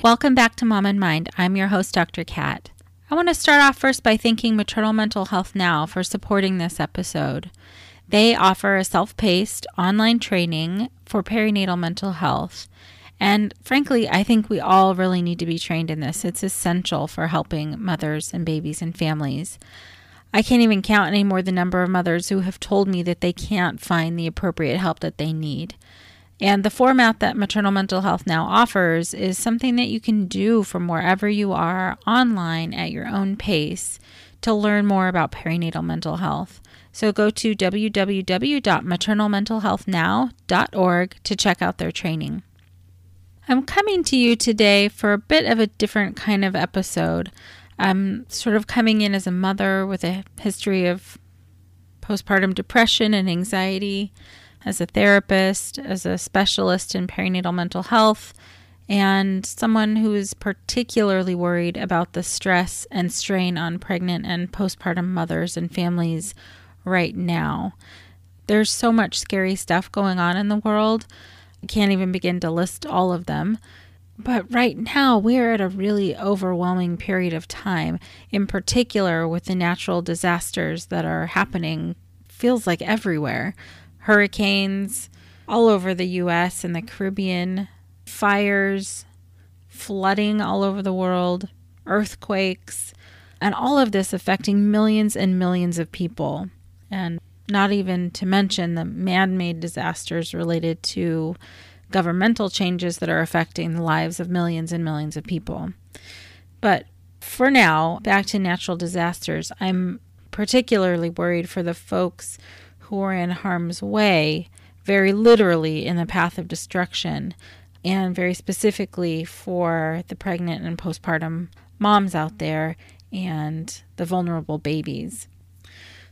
Welcome back to Mom and Mind. I'm your host, Dr. Kat. I want to start off first by thanking Maternal Mental Health Now for supporting this episode. They offer a self paced online training for perinatal mental health. And frankly, I think we all really need to be trained in this. It's essential for helping mothers and babies and families. I can't even count anymore the number of mothers who have told me that they can't find the appropriate help that they need. And the format that Maternal Mental Health now offers is something that you can do from wherever you are online at your own pace to learn more about perinatal mental health. So go to www.maternalmentalhealthnow.org to check out their training. I'm coming to you today for a bit of a different kind of episode. I'm sort of coming in as a mother with a history of postpartum depression and anxiety as a therapist, as a specialist in perinatal mental health, and someone who is particularly worried about the stress and strain on pregnant and postpartum mothers and families right now. There's so much scary stuff going on in the world. I can't even begin to list all of them. But right now, we're at a really overwhelming period of time, in particular with the natural disasters that are happening, feels like everywhere hurricanes all over the US and the Caribbean, fires, flooding all over the world, earthquakes, and all of this affecting millions and millions of people. And not even to mention the man made disasters related to governmental changes that are affecting the lives of millions and millions of people. But for now, back to natural disasters, I'm particularly worried for the folks who are in harm's way, very literally in the path of destruction, and very specifically for the pregnant and postpartum moms out there and the vulnerable babies.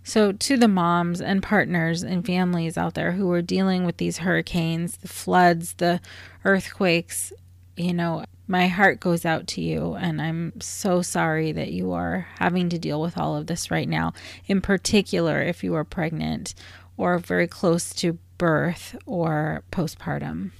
So, to the moms and partners and families out there who are dealing with these hurricanes, the floods, the earthquakes, you know, my heart goes out to you. And I'm so sorry that you are having to deal with all of this right now, in particular, if you are pregnant or very close to birth or postpartum.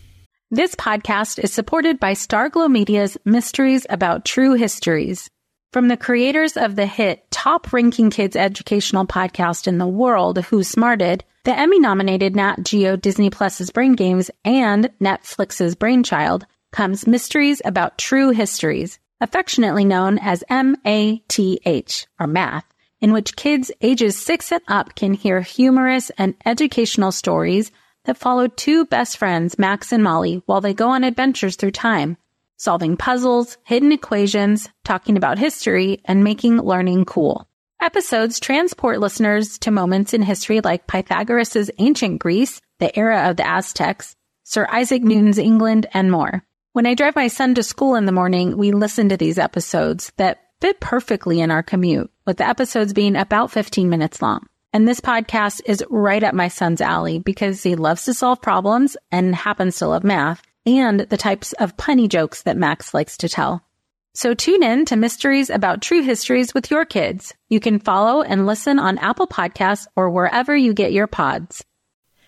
This podcast is supported by Starglow Media's Mysteries About True Histories. From the creators of the hit top ranking kids educational podcast in the world, Who Smarted, the Emmy nominated Nat Geo Disney Plus's Brain Games and Netflix's Brainchild, comes Mysteries About True Histories, affectionately known as MATH, or math, in which kids ages six and up can hear humorous and educational stories that follow two best friends, Max and Molly, while they go on adventures through time, solving puzzles, hidden equations, talking about history, and making learning cool. Episodes transport listeners to moments in history like Pythagoras' ancient Greece, the era of the Aztecs, Sir Isaac Newton's England, and more. When I drive my son to school in the morning, we listen to these episodes that fit perfectly in our commute, with the episodes being about 15 minutes long. And this podcast is right up my son's alley because he loves to solve problems and happens to love math and the types of punny jokes that Max likes to tell. So tune in to Mysteries About True Histories with your kids. You can follow and listen on Apple Podcasts or wherever you get your pods.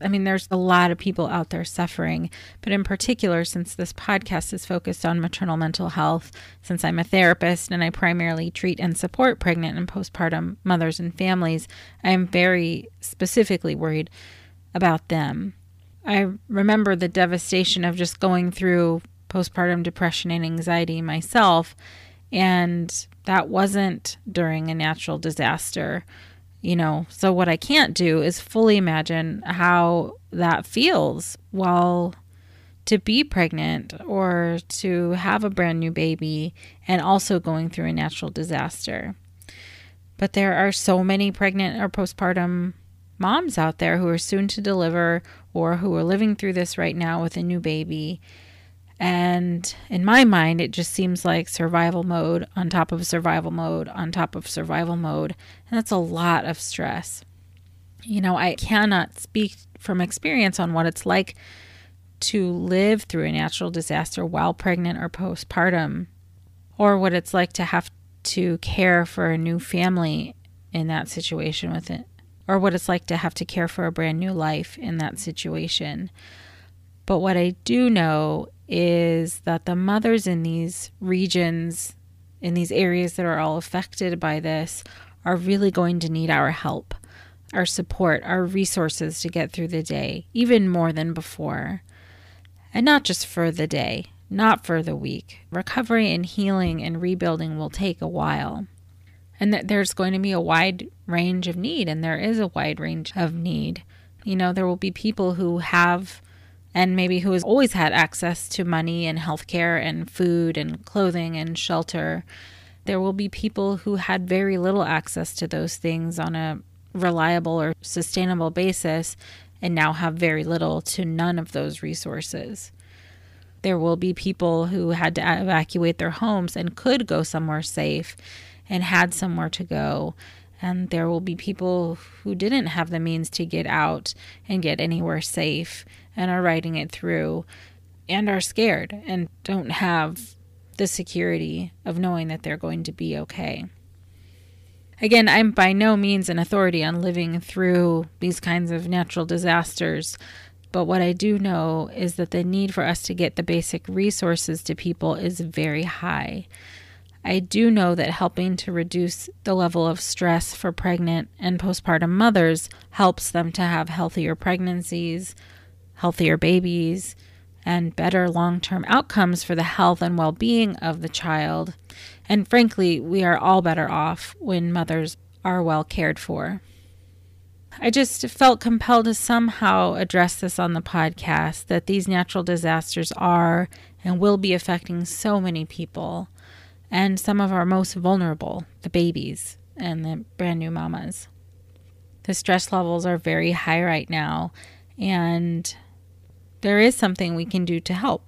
I mean, there's a lot of people out there suffering, but in particular, since this podcast is focused on maternal mental health, since I'm a therapist and I primarily treat and support pregnant and postpartum mothers and families, I'm very specifically worried about them. I remember the devastation of just going through postpartum depression and anxiety myself, and that wasn't during a natural disaster you know so what i can't do is fully imagine how that feels while to be pregnant or to have a brand new baby and also going through a natural disaster. But there are so many pregnant or postpartum moms out there who are soon to deliver or who are living through this right now with a new baby and in my mind, it just seems like survival mode on top of survival mode on top of survival mode. And that's a lot of stress. You know, I cannot speak from experience on what it's like to live through a natural disaster while pregnant or postpartum, or what it's like to have to care for a new family in that situation with it, or what it's like to have to care for a brand new life in that situation. But what I do know is that the mothers in these regions, in these areas that are all affected by this, are really going to need our help, our support, our resources to get through the day, even more than before. And not just for the day, not for the week. Recovery and healing and rebuilding will take a while. And that there's going to be a wide range of need, and there is a wide range of need. You know, there will be people who have and maybe who has always had access to money and healthcare and food and clothing and shelter. There will be people who had very little access to those things on a reliable or sustainable basis and now have very little to none of those resources. There will be people who had to evacuate their homes and could go somewhere safe and had somewhere to go. And there will be people who didn't have the means to get out and get anywhere safe and are writing it through and are scared and don't have the security of knowing that they're going to be okay. Again, I'm by no means an authority on living through these kinds of natural disasters, but what I do know is that the need for us to get the basic resources to people is very high. I do know that helping to reduce the level of stress for pregnant and postpartum mothers helps them to have healthier pregnancies, healthier babies, and better long term outcomes for the health and well being of the child. And frankly, we are all better off when mothers are well cared for. I just felt compelled to somehow address this on the podcast that these natural disasters are and will be affecting so many people, and some of our most vulnerable, the babies and the brand new mamas. The stress levels are very high right now, and there is something we can do to help.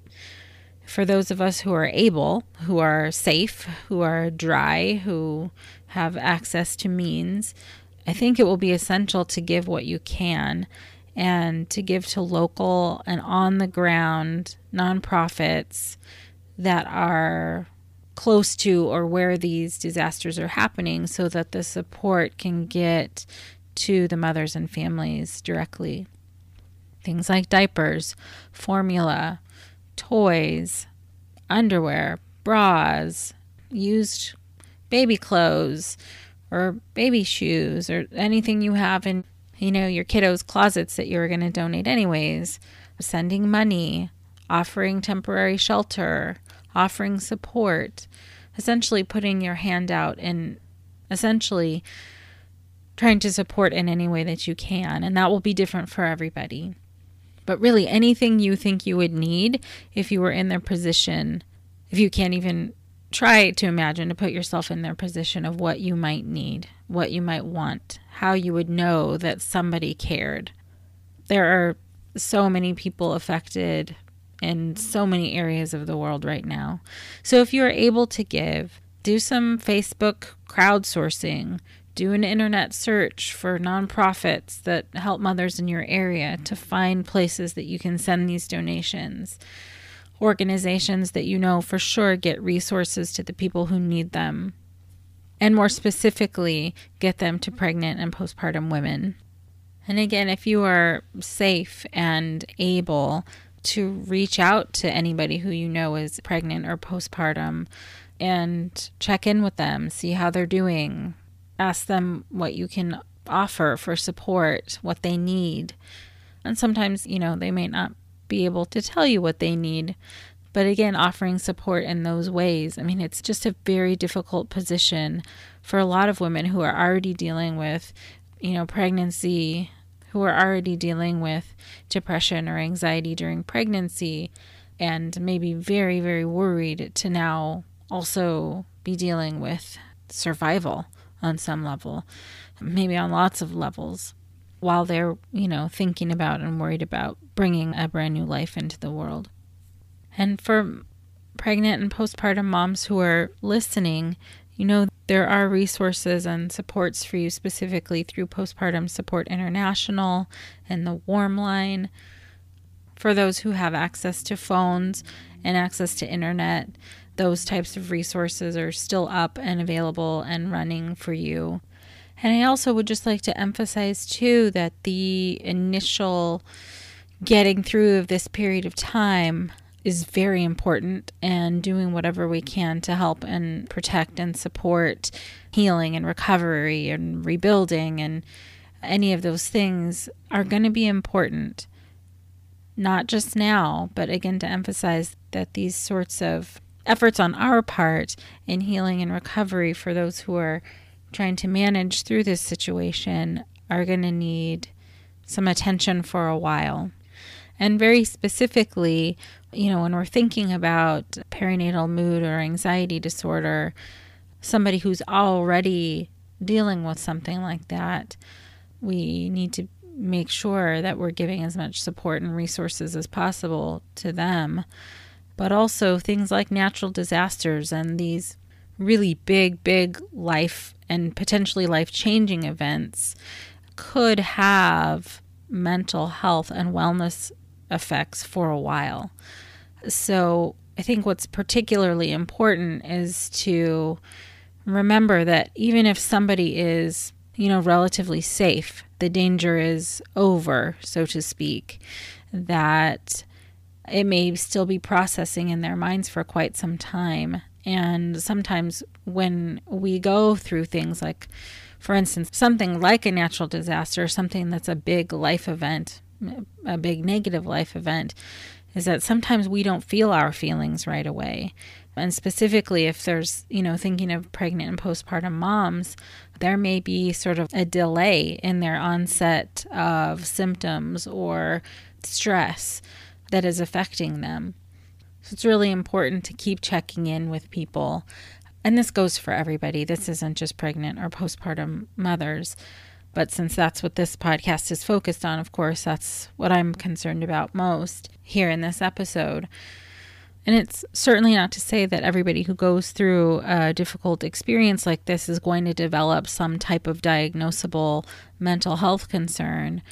For those of us who are able, who are safe, who are dry, who have access to means, I think it will be essential to give what you can and to give to local and on the ground nonprofits that are close to or where these disasters are happening so that the support can get to the mothers and families directly. Things like diapers, formula, toys, underwear, bras, used baby clothes, or baby shoes, or anything you have in, you know, your kiddos' closets that you're going to donate anyways. Sending money, offering temporary shelter, offering support, essentially putting your hand out and essentially trying to support in any way that you can. And that will be different for everybody. But really, anything you think you would need if you were in their position, if you can't even try to imagine to put yourself in their position of what you might need, what you might want, how you would know that somebody cared. There are so many people affected in so many areas of the world right now. So if you are able to give, do some Facebook crowdsourcing, do an internet search for nonprofits that help mothers in your area to find places that you can send these donations. Organizations that you know for sure get resources to the people who need them. And more specifically, get them to pregnant and postpartum women. And again, if you are safe and able to reach out to anybody who you know is pregnant or postpartum and check in with them, see how they're doing, ask them what you can offer for support, what they need. And sometimes, you know, they may not be able to tell you what they need. But again, offering support in those ways. I mean, it's just a very difficult position for a lot of women who are already dealing with, you know, pregnancy, who are already dealing with depression or anxiety during pregnancy, and maybe very, very worried to now also be dealing with survival on some level, maybe on lots of levels, while they're, you know, thinking about and worried about bringing a brand new life into the world. And for pregnant and postpartum moms who are listening, you know, there are resources and supports for you specifically through Postpartum Support International and the Warm Line. For those who have access to phones and access to internet, those types of resources are still up and available and running for you. And I also would just like to emphasize, too, that the initial getting through of this period of time is very important and doing whatever we can to help and protect and support healing and recovery and rebuilding and any of those things are going to be important not just now but again to emphasize that these sorts of efforts on our part in healing and recovery for those who are trying to manage through this situation are going to need some attention for a while. And very specifically, you know, when we're thinking about perinatal mood or anxiety disorder, somebody who's already dealing with something like that, we need to make sure that we're giving as much support and resources as possible to them but also things like natural disasters and these really big, big life and potentially life changing events could have mental health and wellness effects for a while. So, I think what's particularly important is to remember that even if somebody is, you know, relatively safe, the danger is over, so to speak, that it may still be processing in their minds for quite some time. And sometimes when we go through things like, for instance, something like a natural disaster, something that's a big life event, a big negative life event, is that sometimes we don't feel our feelings right away. And specifically, if there's, you know, thinking of pregnant and postpartum moms, there may be sort of a delay in their onset of symptoms or stress that is affecting them. So it's really important to keep checking in with people. And this goes for everybody. This isn't just pregnant or postpartum mothers. But since that's what this podcast is focused on, of course, that's what I'm concerned about most here in this episode. And it's certainly not to say that everybody who goes through a difficult experience like this is going to develop some type of diagnosable mental health concern.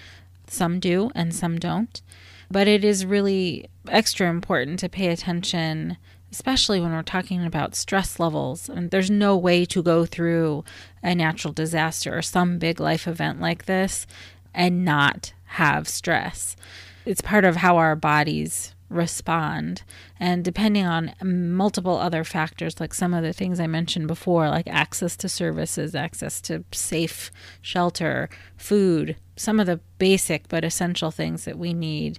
Some do and some don't. But it is really extra important to pay attention, especially when we're talking about stress levels. And there's no way to go through a natural disaster or some big life event like this and not have stress. It's part of how our bodies respond. And depending on multiple other factors, like some of the things I mentioned before, like access to services, access to safe shelter, food, some of the basic but essential things that we need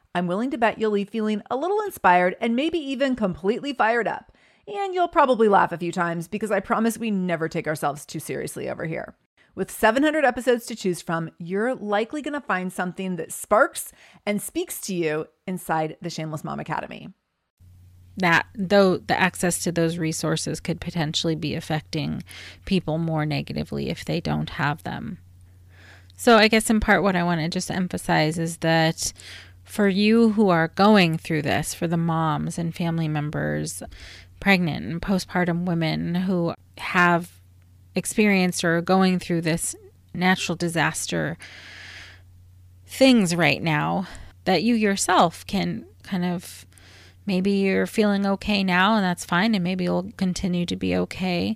I'm willing to bet you'll leave feeling a little inspired and maybe even completely fired up. And you'll probably laugh a few times because I promise we never take ourselves too seriously over here. With 700 episodes to choose from, you're likely going to find something that sparks and speaks to you inside the Shameless Mom Academy. That, though, the access to those resources could potentially be affecting people more negatively if they don't have them. So, I guess in part, what I want to just emphasize is that for you who are going through this, for the moms and family members, pregnant and postpartum women who have experienced or are going through this natural disaster things right now that you yourself can kind of maybe you're feeling okay now and that's fine and maybe you'll continue to be okay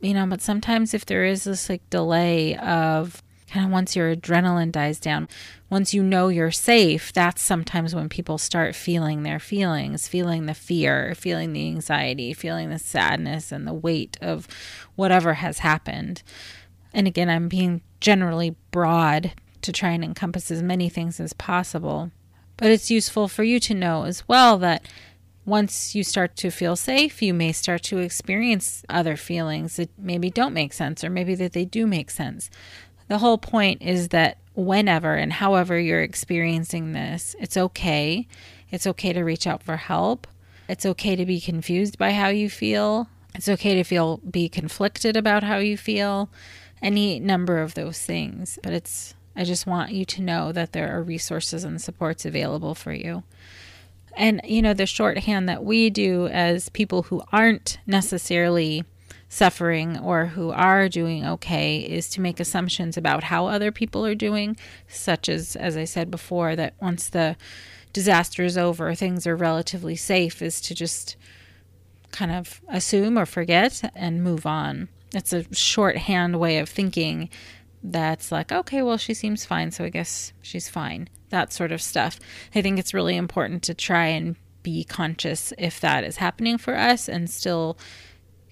you know but sometimes if there is this like delay of kind of once your adrenaline dies down, once you know you're safe, that's sometimes when people start feeling their feelings, feeling the fear, feeling the anxiety, feeling the sadness and the weight of whatever has happened. And again, I'm being generally broad to try and encompass as many things as possible. But it's useful for you to know as well that once you start to feel safe, you may start to experience other feelings that maybe don't make sense or maybe that they do make sense. The whole point is that whenever and however you're experiencing this, it's okay. It's okay to reach out for help. It's okay to be confused by how you feel. It's okay to feel be conflicted about how you feel. Any number of those things. But it's I just want you to know that there are resources and supports available for you. And you know, the shorthand that we do as people who aren't necessarily suffering or who are doing okay is to make assumptions about how other people are doing, such as, as I said before, that once the disaster is over, things are relatively safe, is to just kind of assume or forget and move on. It's a shorthand way of thinking that's like, okay, well, she seems fine, so I guess she's fine. That sort of stuff. I think it's really important to try and be conscious if that is happening for us and still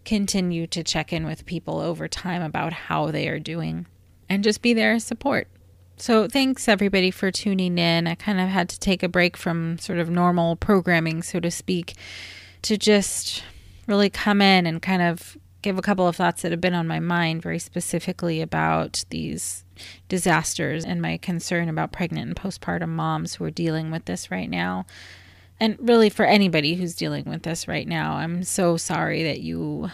continue to check in with people over time about how they are doing and just be there as support. So, thanks everybody for tuning in. I kind of had to take a break from sort of normal programming, so to speak, to just really come in and kind of give a couple of thoughts that have been on my mind very specifically about these disasters and my concern about pregnant and postpartum moms who are dealing with this right now. And really, for anybody who's dealing with this right now, I'm so sorry that you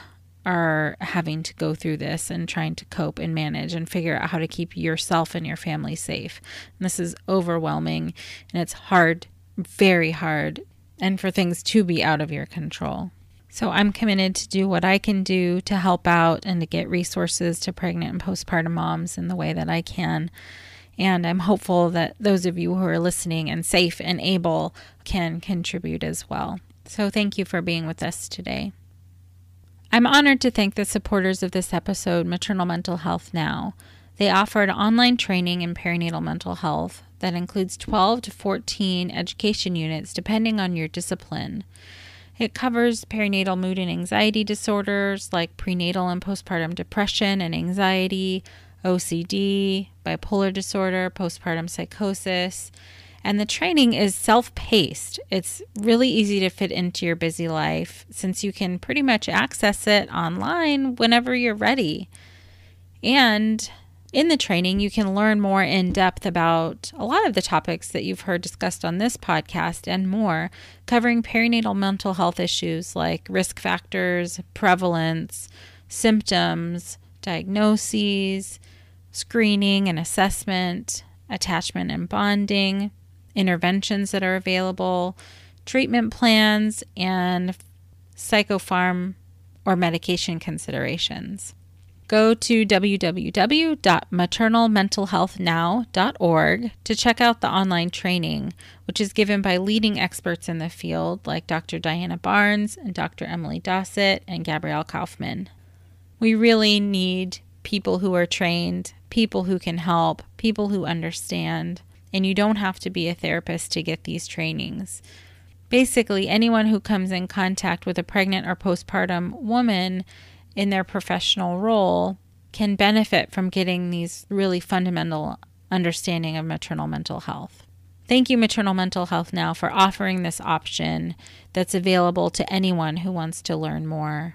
are having to go through this and trying to cope and manage and figure out how to keep yourself and your family safe. And this is overwhelming and it's hard, very hard, and for things to be out of your control. So I'm committed to do what I can do to help out and to get resources to pregnant and postpartum moms in the way that I can. And I'm hopeful that those of you who are listening and safe and able can contribute as well. So thank you for being with us today. I'm honored to thank the supporters of this episode, Maternal Mental Health Now. They offered online training in perinatal mental health that includes 12 to 14 education units depending on your discipline. It covers perinatal mood and anxiety disorders like prenatal and postpartum depression and anxiety, OCD, bipolar disorder, postpartum psychosis. And the training is self paced. It's really easy to fit into your busy life since you can pretty much access it online whenever you're ready. And in the training, you can learn more in depth about a lot of the topics that you've heard discussed on this podcast and more, covering perinatal mental health issues like risk factors, prevalence, symptoms, diagnoses, screening and assessment, attachment and bonding, interventions that are available, treatment plans, and psychopharm or medication considerations go to www.maternalmentalhealthnow.org to check out the online training, which is given by leading experts in the field like Dr. Diana Barnes and Dr. Emily Dossett and Gabrielle Kaufman. We really need people who are trained, people who can help, people who understand, and you don't have to be a therapist to get these trainings. Basically, anyone who comes in contact with a pregnant or postpartum woman in their professional role can benefit from getting these really fundamental understanding of maternal mental health. Thank you, Maternal Mental Health Now, for offering this option that's available to anyone who wants to learn more